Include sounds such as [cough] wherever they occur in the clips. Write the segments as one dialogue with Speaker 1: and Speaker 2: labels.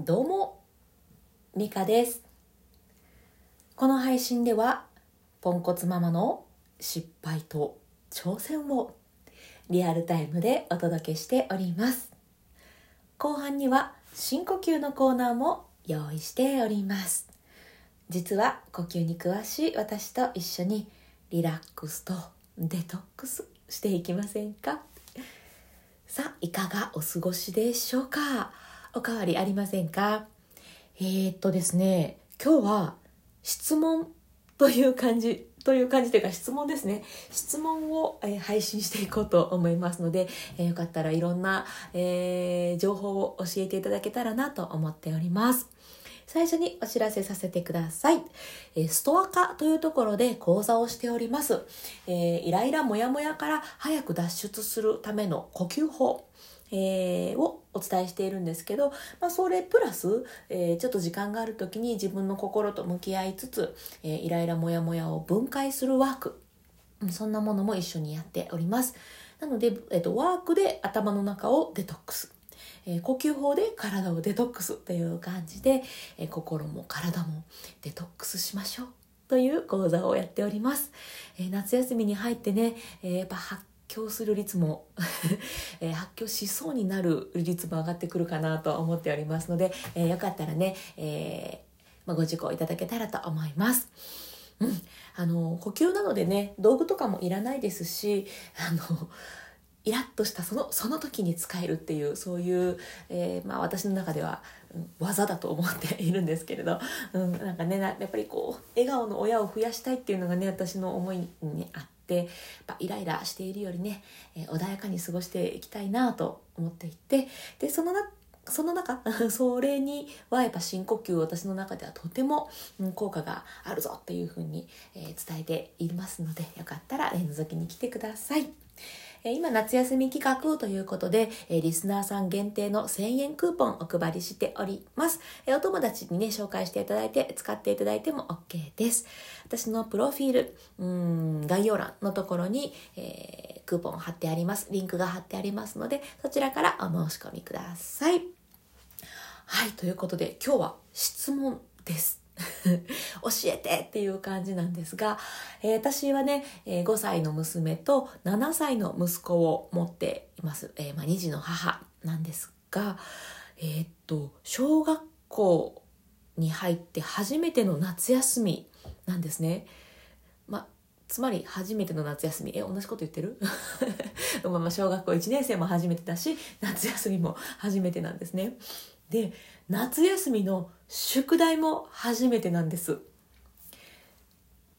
Speaker 1: どうも、ミカです。この配信では、ポンコツママの失敗と挑戦をリアルタイムでお届けしております。後半には深呼吸のコーナーも用意しております。実は呼吸に詳しい私と一緒にリラックスとデトックスしていきませんか？さあ、いかがお過ごしでしょうか？おかわりありませんか？えー、っとですね、今日は質問という感じ、という感じというか質問ですね。質問を、え配信していこうと思いますので、えーよかったらいろんな、えー情報を教えていただけたらなと思っております。最初にお知らせさせてください。えストア化というところで講座をしております。えイライラモヤモヤから早く脱出するための呼吸法。えーをお伝えしているんですけど、まあ、それプラス、えーちょっと時間がある時に自分の心と向き合いつつ、えーイライラモヤモヤを分解するワークそんなものも一緒にやっておりますなので、えっと、ワークで頭の中をデトックスえ呼吸法で体をデトックスという感じで、え心も体もデトックスしましょうという講座をやっております、え夏休みに入ってね、えやっぱ発狂する率も、[laughs] え発狂しそうになる率も上がってくるかなと思っておりますので、えーよかったらね、えまあ、ご受講いただけたらと思います。うん、あの呼吸なのでね道具とかもいらないですしあのイラッとしたそのその時に使えるっていうそういう、えーまあ、私の中では、うん技だと思っているんですけれど、うん、なんかねやっぱりこう笑顔の親を増やしたいっていうのがね私の思いにあってやっぱイライラしているよりね、えー穏やかに過ごしていきたいなと思っていてでそのなその中 [laughs] それにはやっぱ深呼吸私の中ではとてもうん効果があるぞっていうふうに、えー伝えていますのでよかったら、えー覗きに来てください。え今夏休み企画ということで、えリスナーさん限定の1000円クーポンお配りしております。えお友達にね、紹介していただいて、使っていただいても OK です。私のプロフィール、うん概要欄のところに、えークーポン貼ってあります。リンクが貼ってありますので、そちらからお申し込みください。はい、ということで今日は質問です。[laughs] 教えてっていう感じなんですが、えー私はね、えー5歳の娘と7歳の息子を持っています。えーまあ、2児の母なんですが、えーっと、小学校に入って初めての夏休みなんですね。まつまり初めての夏休みえ同じこと言ってる？[laughs] 小学校1年生も初めてだし夏休みも初めてなんですねで夏休みの宿題も初めてなんです。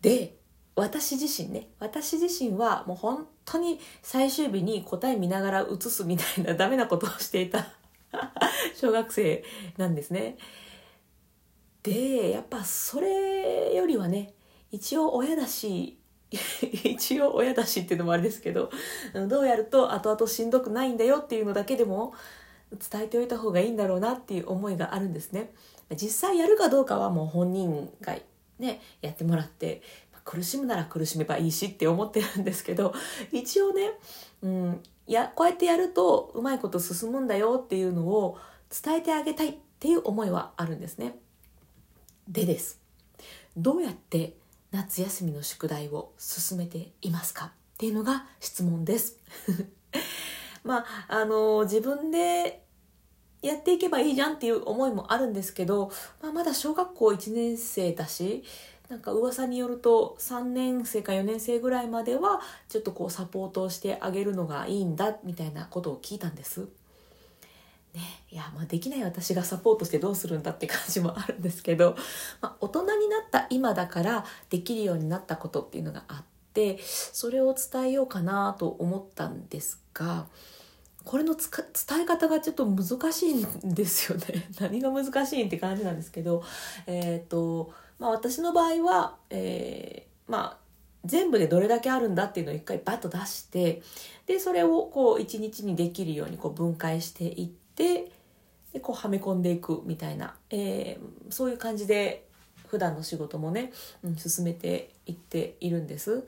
Speaker 1: で私自身ね私自身はもう本当に最終日に答え見ながら写すみたいな [laughs] ダメなことをしていた [laughs] 小学生なんですね。でやっぱそれよりはね一応親だし [laughs] 一応親だしっていうのもあれですけどどうやると後々しんどくないんだよっていうのだけでも伝えておいた方がいいんだろうなっていう思いがあるんですね。実際やるかどうかはもう本人がねやってもらって苦しむなら苦しめばいいしって思ってるんですけど [laughs] 一応ね、うん、いやこうやってやるとうまいこと進むんだよっていうのを伝えてあげたいっていう思いはあるんですね。でです。どうやって夏休みの宿題を進めていますかっていうのが質問です。まああの自分でやっていけばいいじゃんっていう思いもあるんですけど、まあ、まだ小学校1年生だしなんか噂によると3年生か4年生ぐらいまではちょっとこうサポートしてあげるのがいいんだみたいなことを聞いたんです。ね、いやまあできない私がサポートしてどうするんだって感じもあるんですけど、まあ、大人になった今だからできるようになったことっていうのがあってそれを伝えようかなと思ったんですがこれのつか伝え方がちょっと難しいんですよね [laughs] 何が難しいって感じなんですけどえっ、とまあ私の場合は、えーまあ全部でどれだけあるんだっていうのを一回バッと出してでそれをこう一日にできるようにこう分解していってでこうはめ込んでいくみたいな、えーそういう感じで普段の仕事もね、うん、進めていっているんです。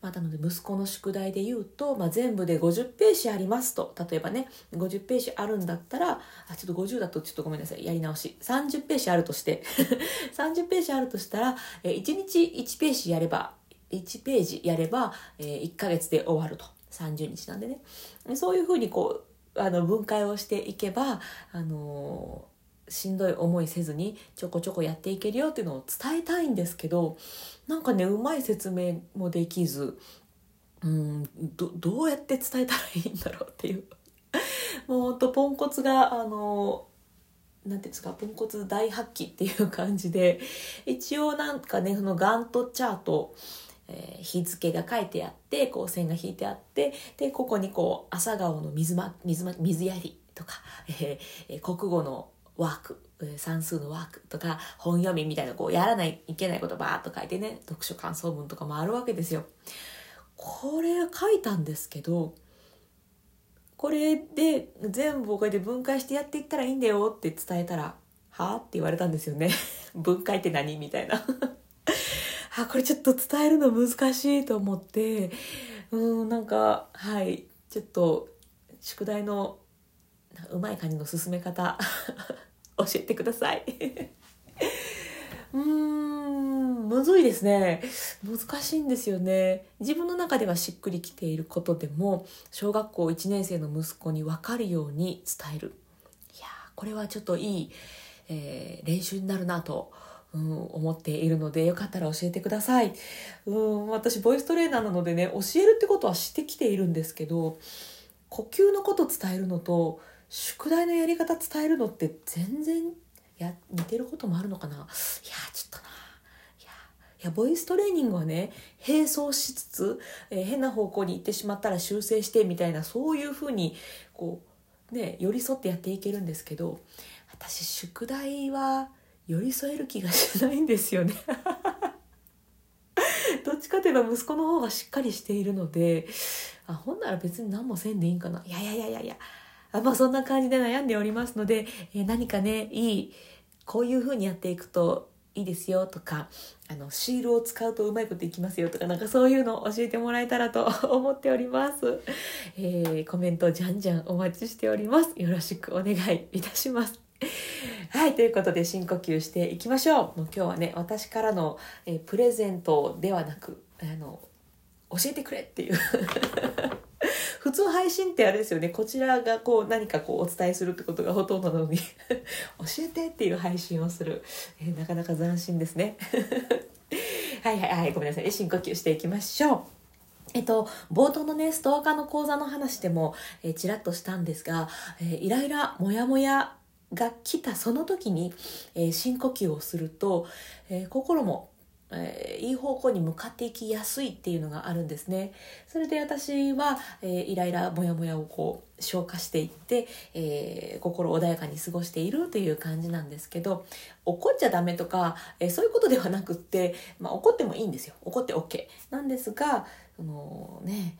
Speaker 1: まあ、なので息子の宿題で言うと、まあ、全部で50ページありますと。例えばね50ページあるんだったらあちょっと50だとちょっとごめんなさい。やり直し。30ページあるとして。[laughs] 30ページあるとしたら、え1日1ページやれば1ページやれば、え1ヶ月で終わると。30日なんでね。そういうふうにこうあの分解をしていけばあのーしんどい思いせずにちょこちょこやっていけるよっていうのを伝えたいんですけどなんかねうまい説明もできずうんどどうやって伝えたらいいんだろうっていう。[laughs] もうほんとポンコツがあのなんていうんですかポンコツ大発揮っていう感じで一応なんかねそのガントチャートえー、日付が書いてあってこう線が引いてあってでここにこう朝顔の水,、ま、水,、ま、水やりとか、えー、国語のワーク算数のワークとか本読みみたいなこうやらないいけないことバーっと書いてね読書感想文とかもあるわけですよ。これ書いたんですけどこれで全部こうやって分解してやっていったらいいんだよって伝えたら「はあ?」って言われたんですよね。[laughs] 分解って何みたいな。[laughs] あこれちょっと伝えるの難しいと思ってうんなんかはいちょっと宿題のうまい感じの進め方教えてください。うーんむずいですね。難しいんですよね。自分の中ではしっくりきていることでも小学校1年生の息子に分かるように伝える。いやこれはちょっといい、えー、練習になるなとうん、思っているのでよかったら教えてください、うん、私ボイストレーナーなのでね教えるってことはしてきているんですけど呼吸のこと伝えるのと宿題のやり方伝えるのって全然や似てることもあるのかな？いやちょっとな。いやいやボイストレーニングはね並走しつつ、えー、変な方向に行ってしまったら修正してみたいなそういうふうにこうね寄り添ってやっていけるんですけど私宿題は寄り添える気がしないんですよね。[laughs] どっちかといえば息子の方がしっかりしているのであほんなら別に何もせんでいいんかな。いやいやいやいやいや。あまあそんな感じで悩んでおりますので、えー、何かねいいこういう風にやっていくといいですよとかあのシールを使うとうまいこといきますよとかなんかそういうのを教えてもらえたらと [laughs] 思っております、えー、コメントじゃんじゃんお待ちしております。よろしくお願いいたします。はいということで深呼吸していきましょう。もう今日はね私からの、えー、プレゼントではなくあの教えてくれっていう。普通配信ってあれですよね。こちらがこう何かこうお伝えするってことがほとんどなのに。[laughs] 教えてっていう配信をする、えー、なかなか斬新ですね。[laughs] はいはいはいごめんなさい。深呼吸していきましょう。えっと、冒頭のね、ストアカーの講座の話でも、えー、ちらっとしたんですが、えー、イライラ、モヤモヤが来たその時に、えー、深呼吸をすると、えー、心もえー、いい方向に向かっていきやすいっていうのがあるんですね。それで私は、えー、イライラモヤモヤをこう消化していって、えー、心穏やかに過ごしているという感じなんですけど怒っちゃダメとか、えー、そういうことではなくって、まあ、怒ってもいいんですよ怒って OK なんですがそのね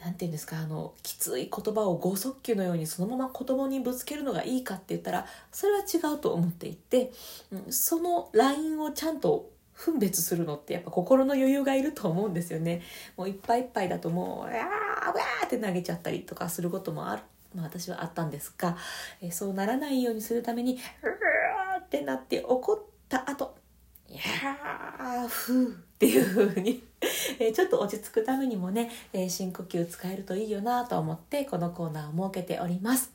Speaker 1: なんて言うんですかあのきつい言葉を剛速球のようにそのまま子供にぶつけるのがいいかって言ったらそれは違うと思っていて、うん、そのラインをちゃんと分別するのってやっぱ心の余裕がいると思うんですよね。もういっぱいいっぱいだともう、ああ、わーって投げちゃったりとかすることもある。まあ私はあったんですが、えそうならないようにするために、うーってなって怒った後、いやー、ふーっていう風に [laughs] えちょっと落ち着くためにもね、え深呼吸使えるといいよなと思ってこのコーナーを設けております。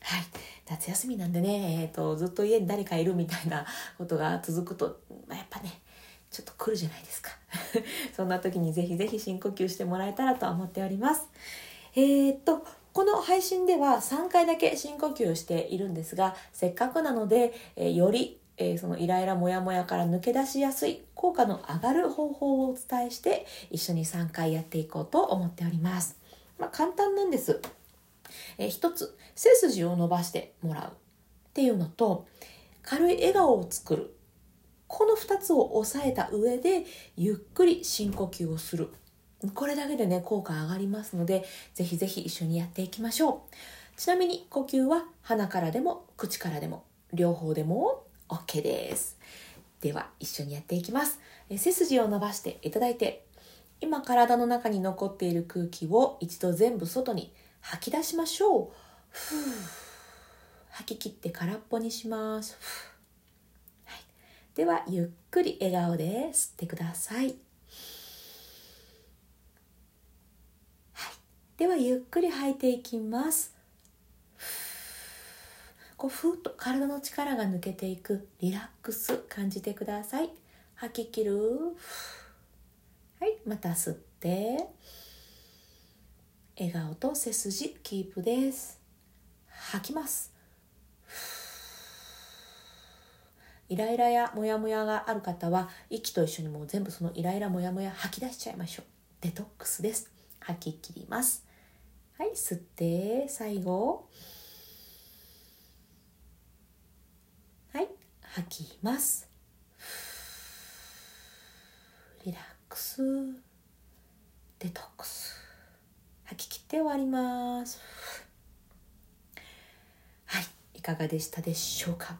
Speaker 1: はい。夏休みなんでね、えーと、ずっと家に誰かいるみたいなことが続くと、まあ、やっぱねちょっと来るじゃないですか [laughs] そんな時にぜひぜひ深呼吸してもらえたらと思っておりますえー、っとこの配信では3回だけ深呼吸をしているんですがせっかくなので、え、よりえー、そのイライラモヤモヤから抜け出しやすい効果の上がる方法をお伝えして一緒に3回やっていこうと思っております。まあ、簡単なんです。えー、一つ背筋を伸ばしてもらうっていうのと軽い笑顔を作るこの2つを押さえた上でゆっくり深呼吸をする。これだけでね効果上がりますのでぜひぜひ一緒にやっていきましょう。ちなみに呼吸は鼻からでも口からでも両方でも OK です。では一緒にやっていきます。背筋を伸ばしていただいて今体の中に残っている空気を一度全部外に吐き出しましょう。ふう。吐き切って空っぽにします、ではゆっくり笑顔で吸ってください。はい、ではゆっくり吐いていきます。こうふっと体の力が抜けていくリラックス感じてください。吐き切る。はい。また吸って。笑顔と背筋キープです。吐きます。イライラやモヤモヤがある方は息と一緒にもう全部そのイライラモヤモヤ吐き出しちゃいましょう。デトックスです。吐き切ります。はい吸って最後。はい吐きます。リラックス。デトックス。吐き切って終わります。はいいかがでしたでしょうか？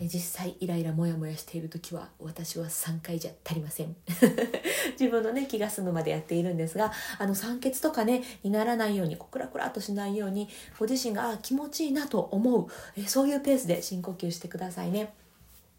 Speaker 1: 実際イライラモヤモヤしている時は私は3回じゃ足りません。[laughs] 自分のね気が済むまでやっているんですがあの酸欠とかねにならないようにこうクラクラとしないようにご自身があ気持ちいいなと思うえそういうペースで深呼吸してくださいね。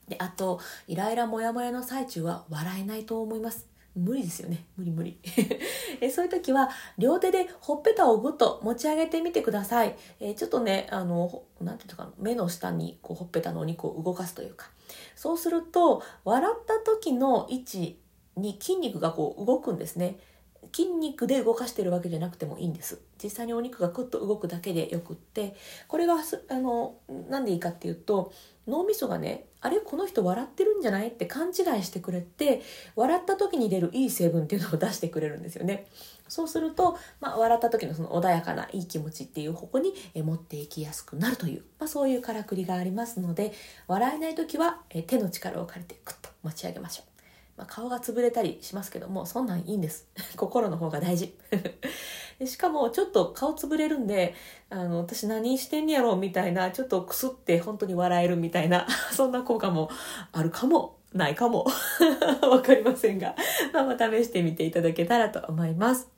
Speaker 1: であとイライラモヤモヤの最中は笑えないと思います。無理ですよね。無理無理。[laughs] えそういう時は両手でほっぺたをぐっと持ち上げてみてください、え、ちょっとねあのなんていうか目の下にこうほっぺたのお肉を動かすというか。そうすると笑った時の位置に筋肉がこう動くんですね。筋肉で動かしてるわけじゃなくてもいいんです。実際にお肉がクッと動くだけでよくって。これがあのなんでいいかっていうと脳みそがねあれこの人笑ってるんじゃない？って勘違いしてくれて笑った時に出るいい成分っていうのを出してくれるんですよね。そうすると、まあ、笑った時のその穏やかないい気持ちっていう方向に持っていきやすくなるという、まあ、そういうからくりがありますので笑えない時は手の力を借りてクッと持ち上げましょう。まあ、顔が潰れたりしますけどもそんなんいいんです。[laughs] 心の方が大事。[laughs] でしかもちょっと顔潰れるんであの私何してんやろみたいなちょっとくすって本当に笑えるみたいな [laughs] そんな効果もあるかもないかも。わかりませんが、まあ、まあ試してみていただけたらと思います。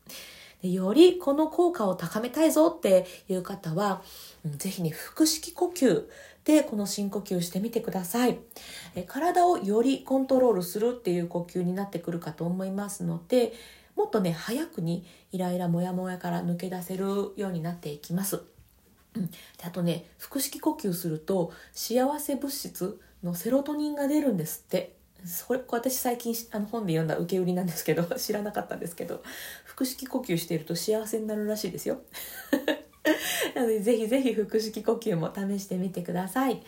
Speaker 1: でよりこの効果を高めたいぞっていう方は、うん、ぜひね腹式呼吸でこの深呼吸してみてください。え体をよりコントロールするっていう呼吸になってくるかと思いますのでもっとね早くにイライラモヤモヤから抜け出せるようになっていきます。うん、あとね腹式呼吸すると幸せ物質のセロトニンが出るんですって。それ私最近あの本で読んだ受け売りなんですけど知らなかったんですけど腹式呼吸していると幸せになるらしいですよ。なのでぜひぜひ腹式呼吸も試してみてください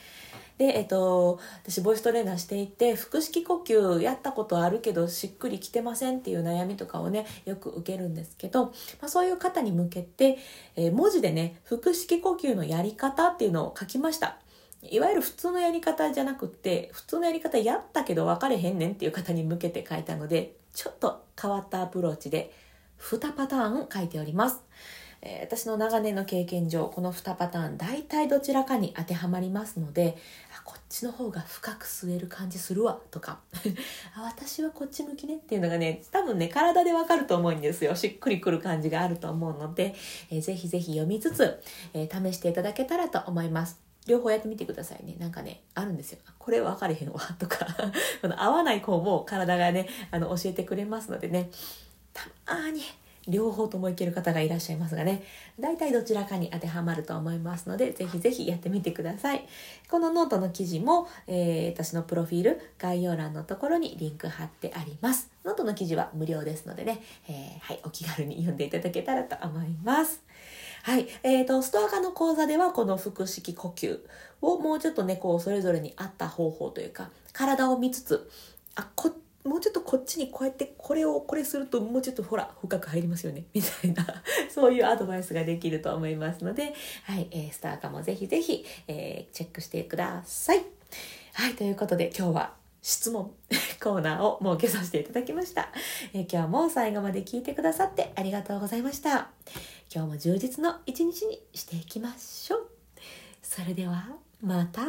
Speaker 1: で、えっと、私ボイストレーナーしていて腹式呼吸やったことあるけどしっくりきてませんっていう悩みとかをねよく受けるんですけど、まあ、そういう方に向けて、えー、文字でね腹式呼吸のやり方っていうのを書きましたいわゆる普通のやり方じゃなくって普通のやり方やったけど分かれへんねんっていう方に向けて書いたのでちょっと変わったアプローチで2パターン書いております。え、私の長年の経験上この2パターン大体どちらかに当てはまりますのであこっちの方が深く吸える感じするわとか。[laughs] あ私はこっち向きねっていうのがね多分ね体でわかると思うんですよ。しっくりくる感じがあると思うので、えー、ぜひぜひ読みつつ、えー、試していただけたらと思います。両方やってみてくださいね。なんかね、あるんですよ。これ分かれへんわ、とか。[laughs] この合わない子も体がね、あの、教えてくれますのでね、たまーに両方ともいける方がいらっしゃいますがね、大体どちらかに当てはまると思いますので、ぜひぜひやってみてください。このノートの記事も、えー、私のプロフィール、概要欄のところにリンク貼ってあります。ノートの記事は無料ですのでね、えー、はい、お気軽に読んでいただけたらと思います。はい。えっ、ー、と、ストアカの講座では、この腹式呼吸をもうちょっとね、こう、それぞれに合った方法というか、体を見つつ、あ、こっもうちょっとこっちにこうやってこれをこれするともうちょっとほら深く入りますよね。[laughs] みたいなそういうアドバイスができると思いますので、はいえー、スター化もぜひぜひ、えー、チェックしてください。はいということで今日は質問 [laughs] コーナーを設けさせていただきました、えー、今日も最後まで聞いてくださってありがとうございました。今日も充実の一日にしていきましょう。それではまた。